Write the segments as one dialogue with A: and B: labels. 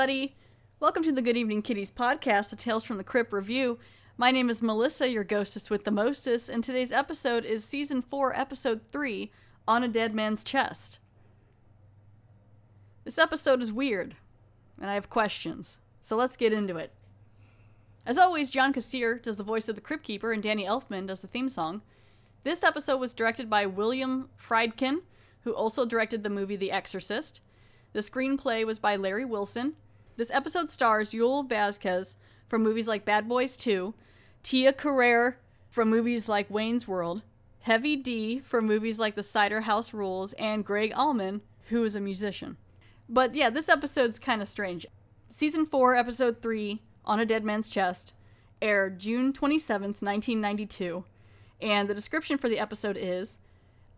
A: everybody. Welcome to the Good Evening Kiddies podcast, the Tales from the Crypt review. My name is Melissa, your ghostess with the mostest, and today's episode is season 4, episode 3 On a Dead Man's Chest. This episode is weird, and I have questions, so let's get into it. As always, John Kassir does the voice of the Crypt Keeper, and Danny Elfman does the theme song. This episode was directed by William Friedkin, who also directed the movie The Exorcist. The screenplay was by Larry Wilson. This episode stars Yul Vasquez from movies like Bad Boys 2, Tia Carrere from movies like Wayne's World, Heavy D from movies like The Cider House Rules, and Gregg Allman, who is a musician. But yeah, this episode's kind of strange. Season 4, Episode 3, On a Dead Man's Chest, aired June 27th, 1992. And the description for the episode is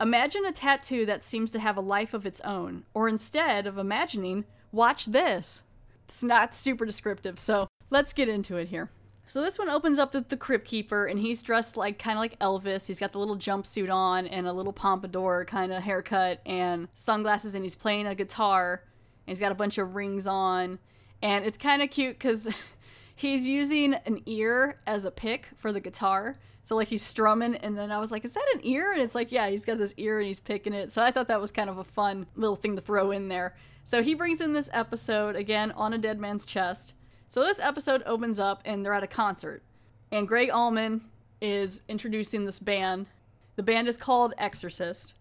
A: Imagine a tattoo that seems to have a life of its own, or instead of imagining, watch this. It's not super descriptive, so let's get into it here. So this one opens up with the crypt keeper, and he's dressed like kind of like Elvis. He's got the little jumpsuit on and a little pompadour kind of haircut and sunglasses, and he's playing a guitar. And he's got a bunch of rings on, and it's kind of cute because he's using an ear as a pick for the guitar. So like he's strumming, and then I was like, "Is that an ear?" And it's like, "Yeah, he's got this ear and he's picking it." So I thought that was kind of a fun little thing to throw in there. So he brings in this episode again on a dead man's chest. So this episode opens up and they're at a concert, and Gregg Allman is introducing this band. The band is called Exorcist,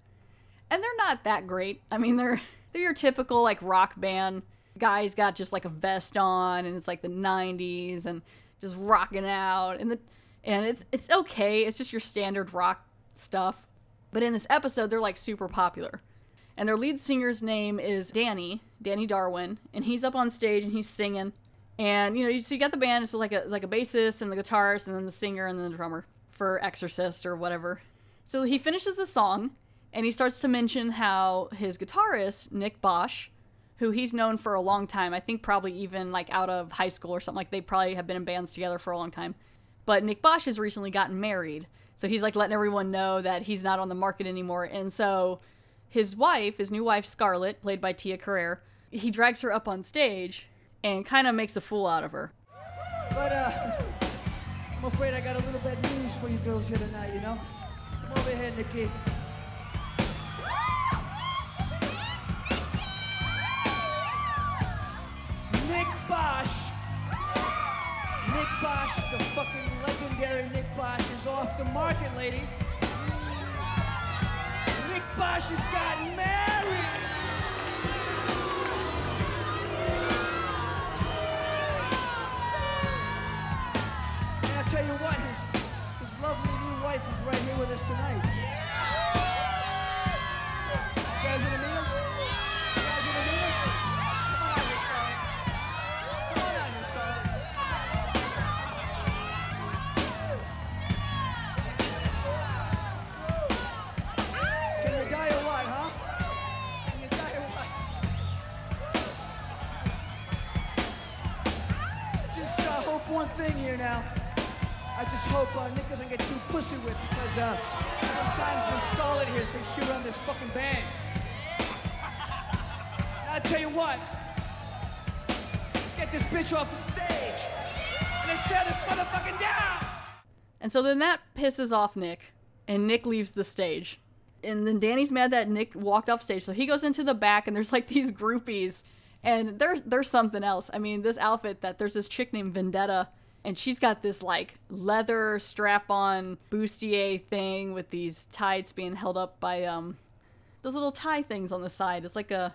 A: and they're not that great. I mean, they're they're your typical like rock band. Guy's got just like a vest on, and it's like the '90s, and just rocking out, and the and it's it's okay. It's just your standard rock stuff. But in this episode, they're like super popular. And their lead singer's name is Danny, Danny Darwin, and he's up on stage and he's singing. And you know, you, so you got the band, it's like a like a bassist and the guitarist and then the singer and then the drummer for Exorcist or whatever. So he finishes the song and he starts to mention how his guitarist, Nick Bosch, who he's known for a long time, I think probably even like out of high school or something like they probably have been in bands together for a long time but Nick Bosch has recently gotten married. So he's like letting everyone know that he's not on the market anymore. And so his wife, his new wife, Scarlett, played by Tia Carrere, he drags her up on stage and kind of makes a fool out of her.
B: But uh, I'm afraid I got a little bad news for you girls here tonight, you know? Come over here, Nikki. Nick Bosch Nick Bosch, the fucking legendary Nick Bosch, is off the market, ladies. Nick Bosch has gotten married. And I tell you what, his, his lovely new wife is right here with us tonight. Pussy with because uh, sometimes Miss Scarlett here thinks she run this fucking band. And I tell you what, let's get this bitch off the stage and let's tear this motherfucking down.
A: And so then that pisses off Nick, and Nick leaves the stage. And then Danny's mad that Nick walked off stage, so he goes into the back, and there's like these groupies, and they're they're something else. I mean, this outfit that there's this chick named Vendetta, and she's got this like leather strap-on bustier thing with these tights being held up by um those little tie things on the side. It's like a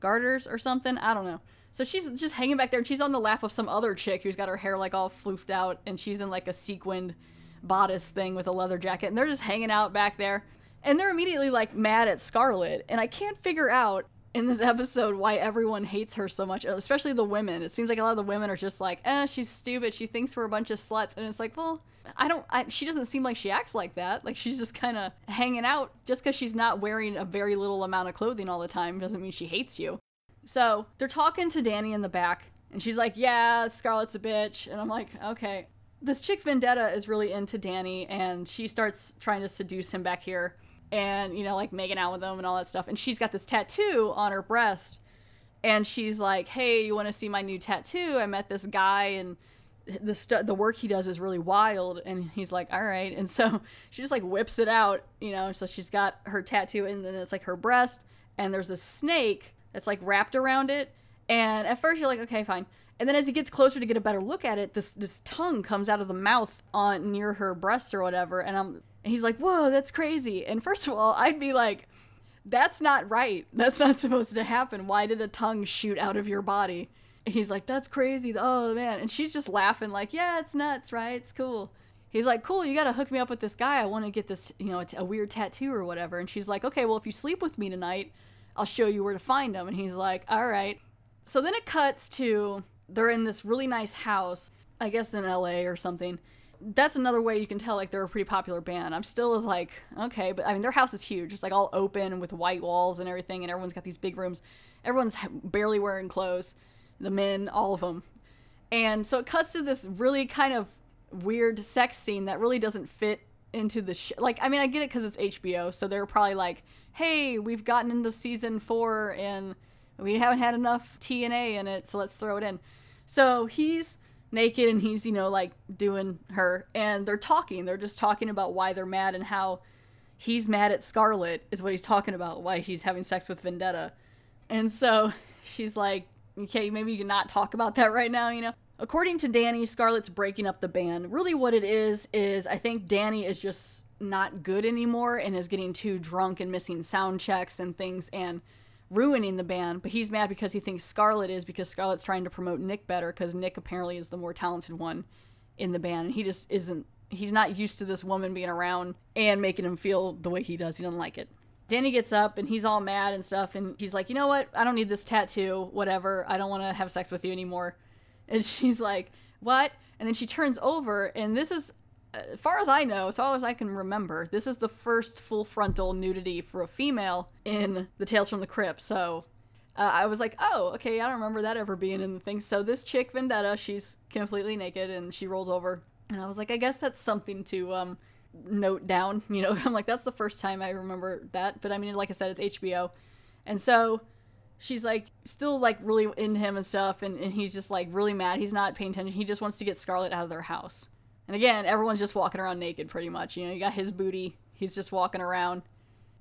A: garters or something. I don't know. So she's just hanging back there, and she's on the lap of some other chick who's got her hair like all floofed out, and she's in like a sequined bodice thing with a leather jacket, and they're just hanging out back there. And they're immediately like mad at Scarlet, and I can't figure out in this episode why everyone hates her so much, especially the women. It seems like a lot of the women are just like, eh, she's stupid. She thinks we're a bunch of sluts, and it's like, well, I don't. I, she doesn't seem like she acts like that. Like she's just kind of hanging out. Just because she's not wearing a very little amount of clothing all the time doesn't mean she hates you. So they're talking to Danny in the back, and she's like, "Yeah, Scarlett's a bitch," and I'm like, "Okay." This chick Vendetta is really into Danny, and she starts trying to seduce him back here, and you know, like making out with them and all that stuff. And she's got this tattoo on her breast, and she's like, "Hey, you want to see my new tattoo? I met this guy and the stu- the work he does is really wild." And he's like, "All right." And so she just like whips it out, you know. So she's got her tattoo, and then it's like her breast, and there's a snake that's like wrapped around it. And at first you're like, "Okay, fine." And then as he gets closer to get a better look at it, this this tongue comes out of the mouth on near her breast or whatever, and I'm and he's like, "Whoa, that's crazy." And first of all, I'd be like, "That's not right. That's not supposed to happen. Why did a tongue shoot out of your body?" He's like, "That's crazy. Oh man." And she's just laughing like, "Yeah, it's nuts, right? It's cool." He's like, "Cool, you got to hook me up with this guy. I want to get this, you know, a, t- a weird tattoo or whatever." And she's like, "Okay, well, if you sleep with me tonight, I'll show you where to find him." And he's like, "All right." So then it cuts to they're in this really nice house, I guess in LA or something. That's another way you can tell like they're a pretty popular band. I'm still as like, okay, but I mean their house is huge. It's like all open with white walls and everything and everyone's got these big rooms. Everyone's barely wearing clothes. The men, all of them. And so it cuts to this really kind of weird sex scene that really doesn't fit into the sh- like I mean I get it cuz it's HBO, so they're probably like, "Hey, we've gotten into season 4 and we haven't had enough TNA in it, so let's throw it in." So he's naked and he's, you know, like doing her and they're talking. They're just talking about why they're mad and how he's mad at Scarlett is what he's talking about, why he's having sex with Vendetta. And so she's like, okay, maybe you can not talk about that right now, you know? According to Danny, Scarlett's breaking up the band. Really, what it is, is I think Danny is just not good anymore and is getting too drunk and missing sound checks and things. And ruining the band, but he's mad because he thinks Scarlett is because Scarlett's trying to promote Nick better because Nick apparently is the more talented one in the band and he just isn't he's not used to this woman being around and making him feel the way he does. He doesn't like it. Danny gets up and he's all mad and stuff and he's like, "You know what? I don't need this tattoo. Whatever. I don't want to have sex with you anymore." And she's like, "What?" And then she turns over and this is as far as I know, as far as I can remember, this is the first full frontal nudity for a female in the Tales from the Crypt. So uh, I was like, oh, okay, I don't remember that ever being in the thing. So this chick, Vendetta, she's completely naked and she rolls over. And I was like, I guess that's something to um, note down. You know, I'm like, that's the first time I remember that. But I mean, like I said, it's HBO. And so she's like still like really into him and stuff and, and he's just like really mad he's not paying attention he just wants to get scarlet out of their house and again, everyone's just walking around naked pretty much. You know, you got his booty. He's just walking around.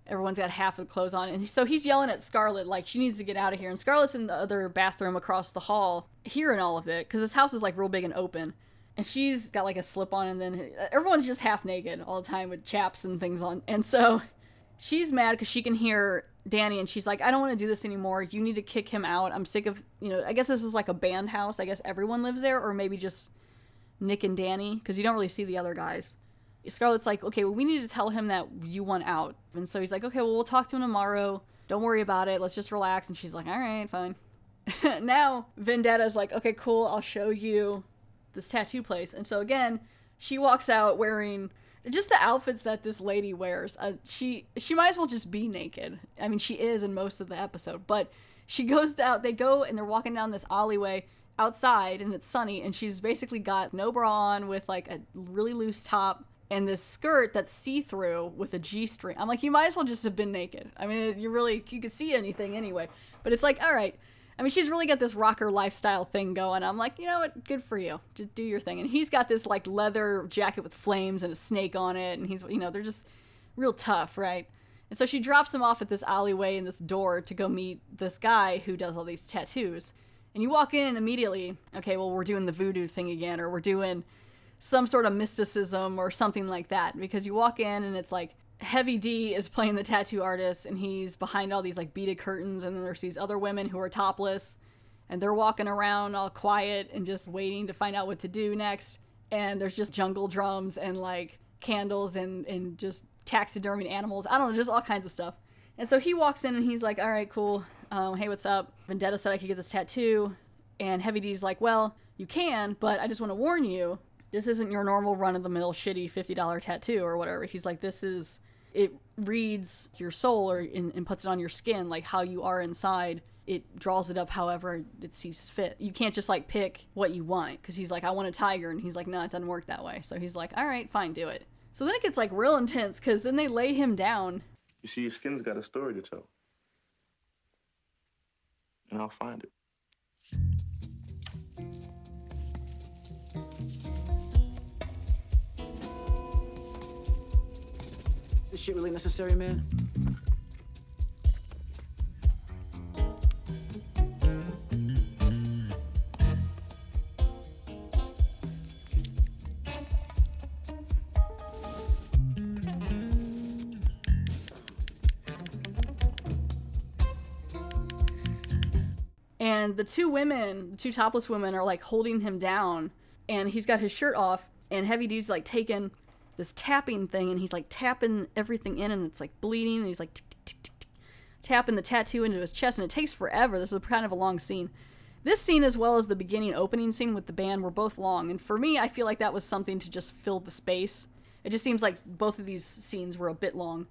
A: Everyone's got half of the clothes on. And so he's yelling at Scarlett like she needs to get out of here. And Scarlett's in the other bathroom across the hall hearing all of it because his house is like real big and open. And she's got like a slip on and then everyone's just half naked all the time with chaps and things on. And so she's mad because she can hear Danny and she's like, I don't want to do this anymore. You need to kick him out. I'm sick of, you know, I guess this is like a band house. I guess everyone lives there or maybe just Nick and Danny because you don't really see the other guys. Scarlett's like, okay, well, we need to tell him that you want out. And so he's like, okay, well, we'll talk to him tomorrow. Don't worry about it. Let's just relax. And she's like, all right, fine. now, Vendetta's like, okay, cool. I'll show you this tattoo place. And so again, she walks out wearing just the outfits that this lady wears. Uh, she she might as well just be naked. I mean, she is in most of the episode, but she goes out. They go and they're walking down this alleyway outside and it's sunny and she's basically got no bra on with like a really loose top and this skirt that's see-through with a g-string. I'm like you might as well just have been naked. I mean you really you could see anything anyway. But it's like all right. I mean she's really got this rocker lifestyle thing going. I'm like you know what? Good for you. Just do your thing. And he's got this like leather jacket with flames and a snake on it. And he's you know they're just real tough right? And so she drops him off at this alleyway in this door to go meet this guy who does all these tattoos and you walk in and immediately, okay, well, we're doing the voodoo thing again, or we're doing some sort of mysticism or something like that. Because you walk in and it's like Heavy D is playing the tattoo artist, and he's behind all these like beaded curtains, and then there's these other women who are topless, and they're walking around all quiet and just waiting to find out what to do next. And there's just jungle drums and like candles and, and just taxidermy animals. I don't know, just all kinds of stuff. And so he walks in and he's like, all right, cool um, hey, what's up? Vendetta said I could get this tattoo. And Heavy D's like, well, you can, but I just want to warn you, this isn't your normal run of the mill shitty $50 tattoo or whatever. He's like, this is, it reads your soul or and, and puts it on your skin, like how you are inside. It draws it up however it sees fit. You can't just like pick what you want because he's like, I want a tiger. And he's like, no, it doesn't work that way. So he's like, all right, fine, do it. So then it gets like real intense because then they lay him down.
C: You see, your skin's got a story to tell. And I'll find it.
B: Is this shit really necessary, man?
A: And the two women, two topless women, are like holding him down, and he's got his shirt off, and Heavy D's like taking this tapping thing, and he's like tapping everything in, and it's like bleeding, and he's like tapping the tattoo into his chest, and it takes forever. This is kind of a long scene. This scene, as well as the beginning opening scene with the band, were both long, and for me, I feel like that was something to just fill the space. It just seems like both of these scenes were a bit long.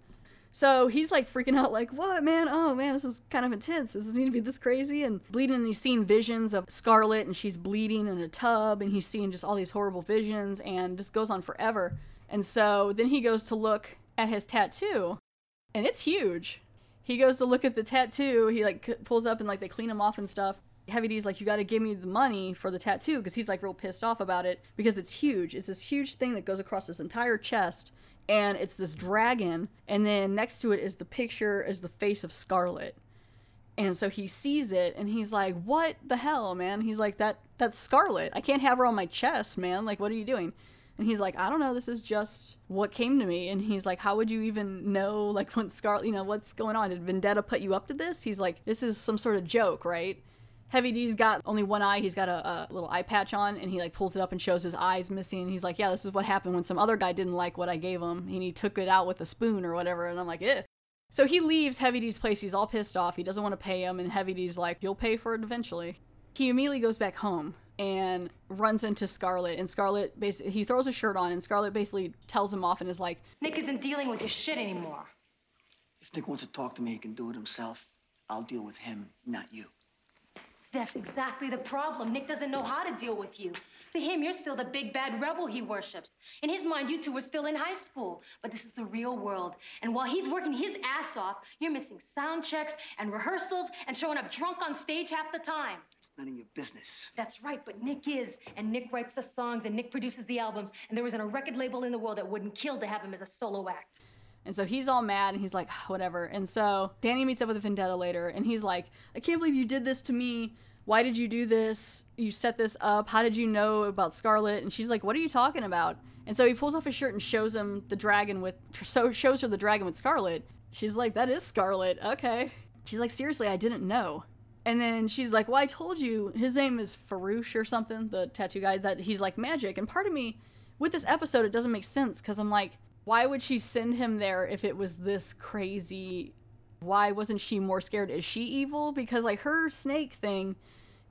A: So he's like freaking out, like, what, man? Oh, man, this is kind of intense. Does it need to be this crazy? And bleeding, and he's seeing visions of Scarlet, and she's bleeding in a tub, and he's seeing just all these horrible visions, and just goes on forever. And so then he goes to look at his tattoo, and it's huge. He goes to look at the tattoo, he like pulls up, and like they clean him off and stuff. Heavy D's like, you got to give me the money for the tattoo because he's like real pissed off about it because it's huge. It's this huge thing that goes across his entire chest and it's this dragon and then next to it is the picture is the face of scarlet. And so he sees it and he's like what the hell man? He's like that that's scarlet. I can't have her on my chest man. Like what are you doing? And he's like i don't know. This is just what came to me. And he's like how would you even know like what scarlet you know what's going on? Did vendetta put you up to this? He's like this is some sort of joke right Heavy D's got only one eye. He's got a, a, little eye patch on, and he like pulls it up and shows his eyes missing. And he's like, "Yeah, this is what happened when some other guy didn't like what I gave him, and he took it out with a spoon or whatever." And I'm like, "Eh." So he leaves Heavy D's place. He's all pissed off. He doesn't want to pay him, and Heavy D's like, "You'll pay for it eventually." He immediately goes back home and runs into Scarlet, and Scarlet basically he throws a shirt on, and Scarlet basically tells him off and is like,
D: Nick isn't dealing with your shit anymore.
B: If Nick wants to talk to me, he can do it himself. I'll deal with him, not you.
D: That's exactly the problem. Nick doesn't know how to deal with you. To him, you're still the big bad rebel he worships. In his mind, you two were still in high school. But this is the real world. And while he's working his ass off, you're missing sound checks and rehearsals and showing up drunk on stage half the time.
B: It's none of your business.
D: That's right, but Nick is. And Nick writes the songs and Nick produces the albums. And there isn't a record label in the world that wouldn't kill to have him as a solo act.
A: And so he's all mad and he's like, ah, whatever. And so Danny meets up with a Vendetta later and he's like, I can't believe you did this to me. Why did you do this? You set this up. How did you know about Scarlet? And she's like, What are you talking about? And so he pulls off his shirt and shows him the dragon with, so shows her the dragon with Scarlet. She's like, That is Scarlet. Okay. She's like, Seriously, I didn't know. And then she's like, Well, I told you his name is Farouche or something, the tattoo guy, that he's like magic. And part of me, with this episode, it doesn't make sense because I'm like, why would she send him there if it was this crazy? Why wasn't she more scared? Is she evil? Because like her snake thing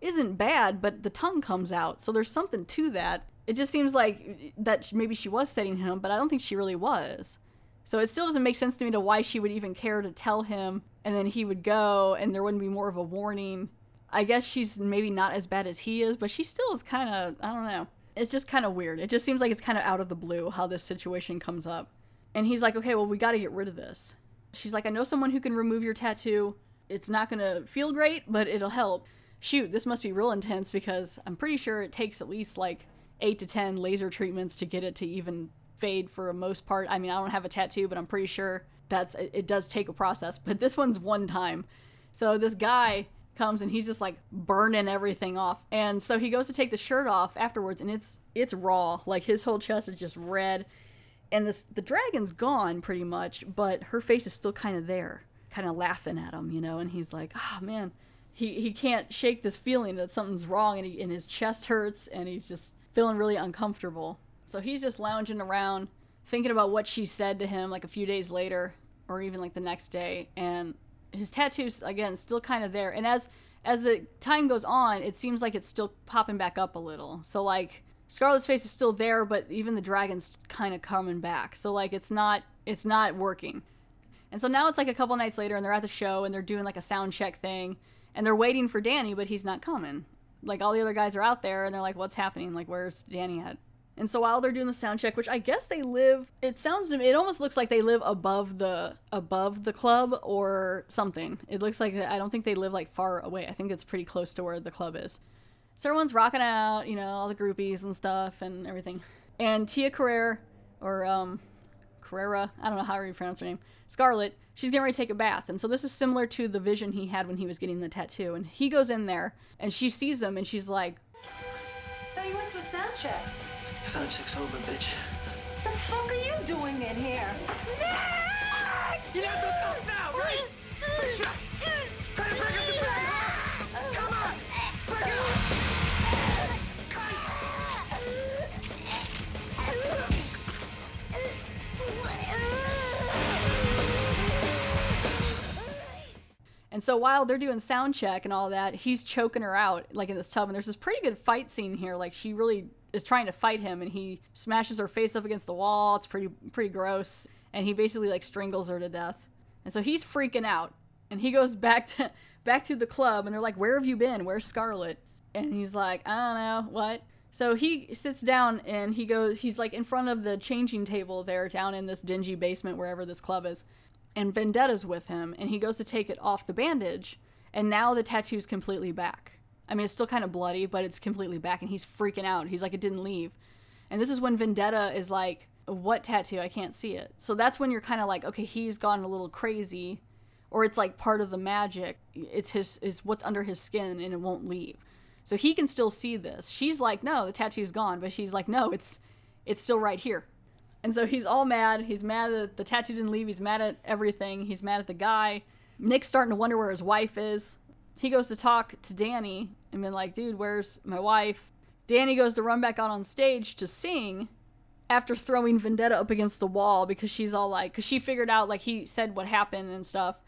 A: isn't bad, but the tongue comes out, so there's something to that. It just seems like that maybe she was setting him, but I don't think she really was. So it still doesn't make sense to me to why she would even care to tell him, and then he would go, and there wouldn't be more of a warning. I guess she's maybe not as bad as he is, but she still is kind of I don't know. It's just kind of weird. It just seems like it's kind of out of the blue how this situation comes up. And he's like, okay, well, we got to get rid of this. She's like, I know someone who can remove your tattoo. It's not going to feel great, but it'll help. Shoot, this must be real intense because I'm pretty sure it takes at least like eight to 10 laser treatments to get it to even fade for the most part. I mean, I don't have a tattoo, but I'm pretty sure that's it, it does take a process. But this one's one time. So this guy comes and he's just like burning everything off. And so he goes to take the shirt off afterwards and it's it's raw. Like his whole chest is just red. And this the dragon's gone pretty much, but her face is still kind of there, kind of laughing at him, you know, and he's like, "Ah, oh, man, he he can't shake this feeling that something's wrong and, he, and his chest hurts and he's just feeling really uncomfortable." So he's just lounging around thinking about what she said to him like a few days later or even like the next day and his tattoos again still kind of there. And as as the time goes on it seems like it's still popping back up a little. So like scarlet's face is still there but even the dragon's kind of coming back. So like it's not it's not working. And so now it's like a couple nights later and they're at the show and they're doing like a sound check thing and they're waiting for danny but he's not coming. Like all the other guys are out there and they're like what's happening? Like where's danny at And so while they're doing the sound check, which I guess they live, it sounds to me, it almost looks like they live above the above the club or something. It looks like I don't think they live like far away. I think it's pretty close to where the club is. So everyone's rocking out, you know, all the groupies and stuff and everything. And Tia Carrere, or um, Carrera, I don't know how you pronounce her name, Scarlett, she's getting ready to take a bath. And so this is similar to the vision he had when he was getting the tattoo. And he goes in there and she sees him and she's like,
D: So you went to a sound check.
C: Sound check's over, bitch.
D: What the fuck are you doing in here?
C: You have to talk now, right? Big shot. Try to break up the bag, huh? Come on. Break it up.
A: And so while they're doing sound check and all that, he's choking her out like in this tub. And there's this pretty good fight scene here. Like she really is trying to fight him, and he smashes her face up against the wall. It's pretty pretty gross. And he basically like strangles her to death. And so he's freaking out. And he goes back to back to the club, and they're like, "Where have you been? Where's Scarlett?" And he's like, "I don't know what." So he sits down and he goes. He's like in front of the changing table there, down in this dingy basement wherever this club is and Vendetta's with him, and he goes to take it off the bandage, and now the tattoo's completely back. I mean, it's still kind of bloody, but it's completely back, and he's freaking out. He's like, it didn't leave. And this is when Vendetta is like, what tattoo? I can't see it. So that's when you're kind of like, okay, he's gone a little crazy, or it's like part of the magic. It's his, it's what's under his skin, and it won't leave. So he can still see this. She's like, no, the tattoo's gone, but she's like, no, it's, it's still right here. And so he's all mad. He's mad that the tattoo didn't leave. He's mad at everything. He's mad at the guy. Nick's starting to wonder where his wife is. He goes to talk to Danny and been like, dude, where's my wife? Danny goes to run back out on stage to sing after throwing Vendetta up against the wall because she's all like, because she figured out, like, he said what happened and stuff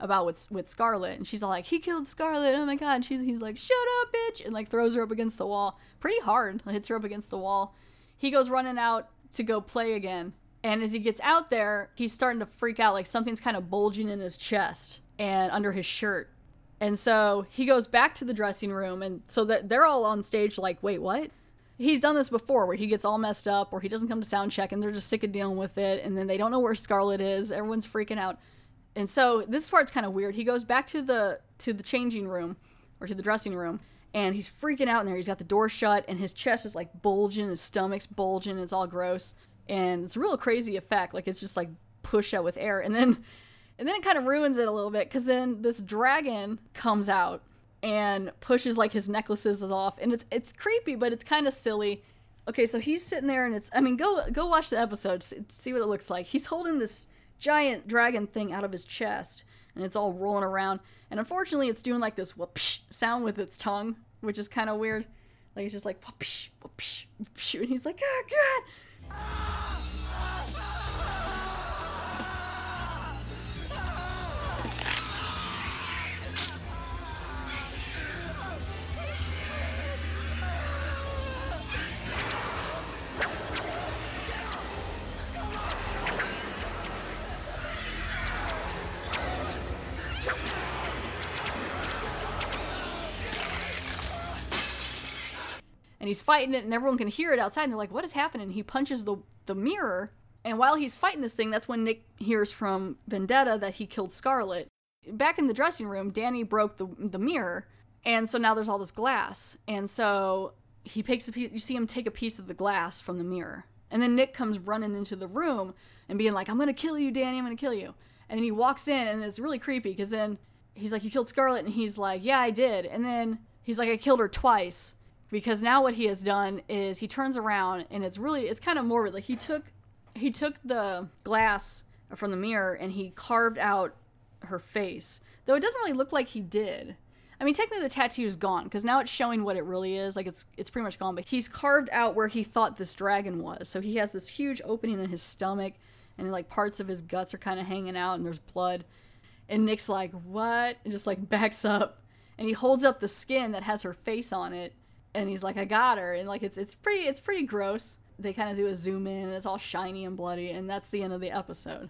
A: about with, with Scarlett. And she's all like, he killed Scarlett. Oh my God. And she, he's like, shut up, bitch. And like throws her up against the wall. Pretty hard. Hits her up against the wall. He goes running out to go play again. And as he gets out there, he's starting to freak out like something's kind of bulging in his chest and under his shirt. And so he goes back to the dressing room and so that they're all on stage like, "Wait, what?" He's done this before where he gets all messed up or he doesn't come to sound check and they're just sick of dealing with it and then they don't know where Scarlett is. Everyone's freaking out. And so this part's kind of weird. He goes back to the to the changing room or to the dressing room and he's freaking out in there. He's got the door shut, and his chest is like bulging, his stomach's bulging, it's all gross, and it's a real crazy effect. Like it's just like push out with air, and then and then it kind of ruins it a little bit because then this dragon comes out and pushes like his necklaces off, and it's it's creepy, but it's kind of silly. Okay, so he's sitting there, and it's I mean go go watch the episode, see what it looks like. He's holding this giant dragon thing out of his chest and it's all rolling around. And unfortunately, it's doing like this whoopsh sound with its tongue, which is kind of weird. Like it's just like whoopsh, whoopsh, whoopsh, and he's like, oh god. He's fighting it and everyone can hear it outside and they're like what is happening? He punches the the mirror and while he's fighting this thing that's when nick hears from vendetta that he killed scarlett back in the dressing room danny broke the, the mirror and so now there's all this glass and so he takes a piece you see him take a piece of the glass from the mirror and then nick comes running into the room and being like i'm gonna kill you danny i'm gonna kill you. And then he walks in and it's really creepy because then he's like you killed scarlett and he's like yeah i did. And then he's like i killed her twice because now what he has done is he turns around and it's really it's kind of morbid. Like he took he took the glass from the mirror and he carved out her face though it doesn't really look like he did. I mean technically the tattoo is gone because now it's showing what it really is. Like it's it's pretty much gone but he's carved out where he thought this dragon was. So he has this huge opening in his stomach and like parts of his guts are kind of hanging out and there's blood. And nick's like what? and just like backs up. And he holds up the skin that has her face on it and he's like, I got her, and like it's it's pretty it's pretty gross. They kind of do a zoom in, and it's all shiny and bloody, and that's the end of the episode.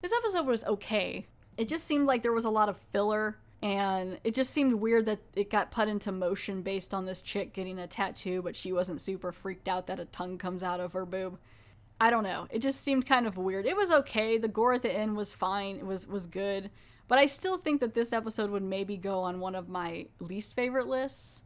A: This episode was okay. It just seemed like there was a lot of filler And it just seemed weird that it got put into motion based on this chick getting a tattoo, but she wasn't super freaked out that a tongue comes out of her boob. I don't know. It just seemed kind of weird. It was okay. The gore at the end was fine. It was was good. But I still think that this episode would maybe go on one of my least favorite lists.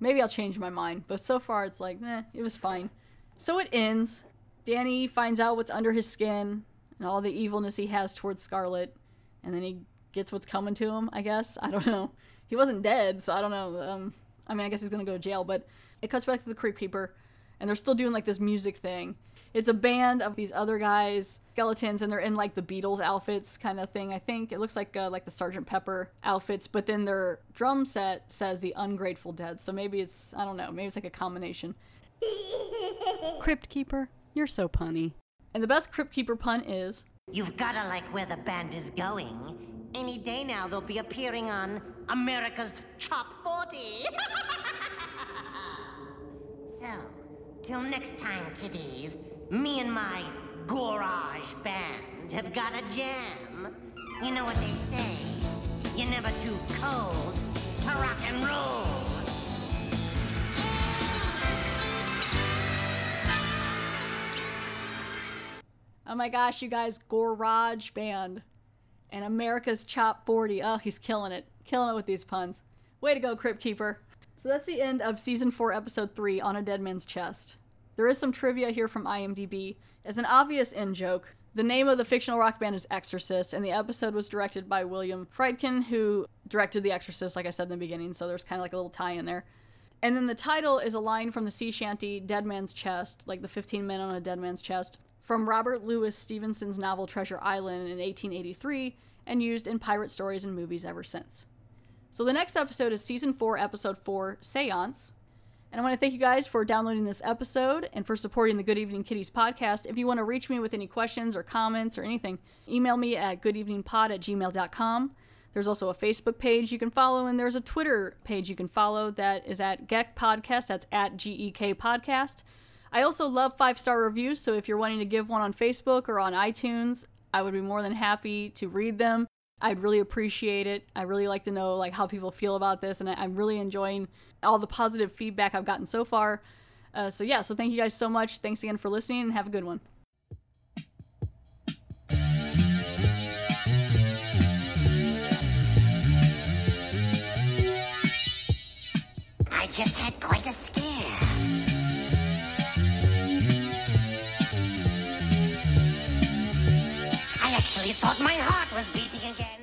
A: Maybe I'll change my mind, but so far it's like, eh, it was fine. So it ends. Danny finds out what's under his skin and all the evilness he has towards Scarlet, and then he gets what's coming to him, I guess. I don't know. He wasn't dead, so I don't know. Um, I mean, I guess he's gonna go to jail, but it cuts back to the Crypt Keeper, and they're still doing like this music thing. It's a band of these other guys, skeletons, and they're in like the Beatles outfits kind of thing. I think it looks like uh, like the Sergeant Pepper outfits, but then their drum set says the Ungrateful Dead. So maybe it's I don't know. Maybe it's like a combination. Crypt Keeper, you're so punny. And the best Crypt Keeper pun is
E: You've gotta like where the band is going. Any day now, they'll be appearing on America's Top 40. so, till next time, kiddies, me and my garage band have got a jam. You know what they say? You're never too cold to rock and roll.
A: Oh my gosh, you guys, Garage Band and America's Chop 40. Oh, he's killing it. Killing it with these puns. Way to go, Crypt Keeper. So that's the end of season 4, episode 3 on a Dead Man's Chest. There is some trivia here from IMDb. As an obvious in joke, the name of the fictional rock band is Exorcist, and the episode was directed by William Friedkin, who directed The Exorcist, like I said in the beginning, so there's kind of like a little tie in there. And then the title is a line from the sea shanty Dead Man's Chest, like the 15 men on a dead man's chest, from Robert Louis Stevenson's novel Treasure Island in 1883, and used in pirate stories and movies ever since. So the next episode is season 4, episode 4, Seance. And I want to thank you guys for downloading this episode and for supporting the Good Evening Kiddies podcast. If you want to reach me with any questions or comments or anything, email me at goodeveningpod at gmail.com. There's also a Facebook page you can follow, and there's a Twitter page you can follow that is at GEK Podcast. That's at G E K Podcast. I also love five star reviews, so if you're wanting to give one on Facebook or on iTunes, I would be more than happy to read them. I'd really appreciate it. I really like to know like how people feel about this, and I, I'm really enjoying all the positive feedback I've gotten so far. Uh, so yeah, so thank you guys so much. Thanks again for listening, and have a good one.
E: I just had quite a scare. I actually thought my heart was beating.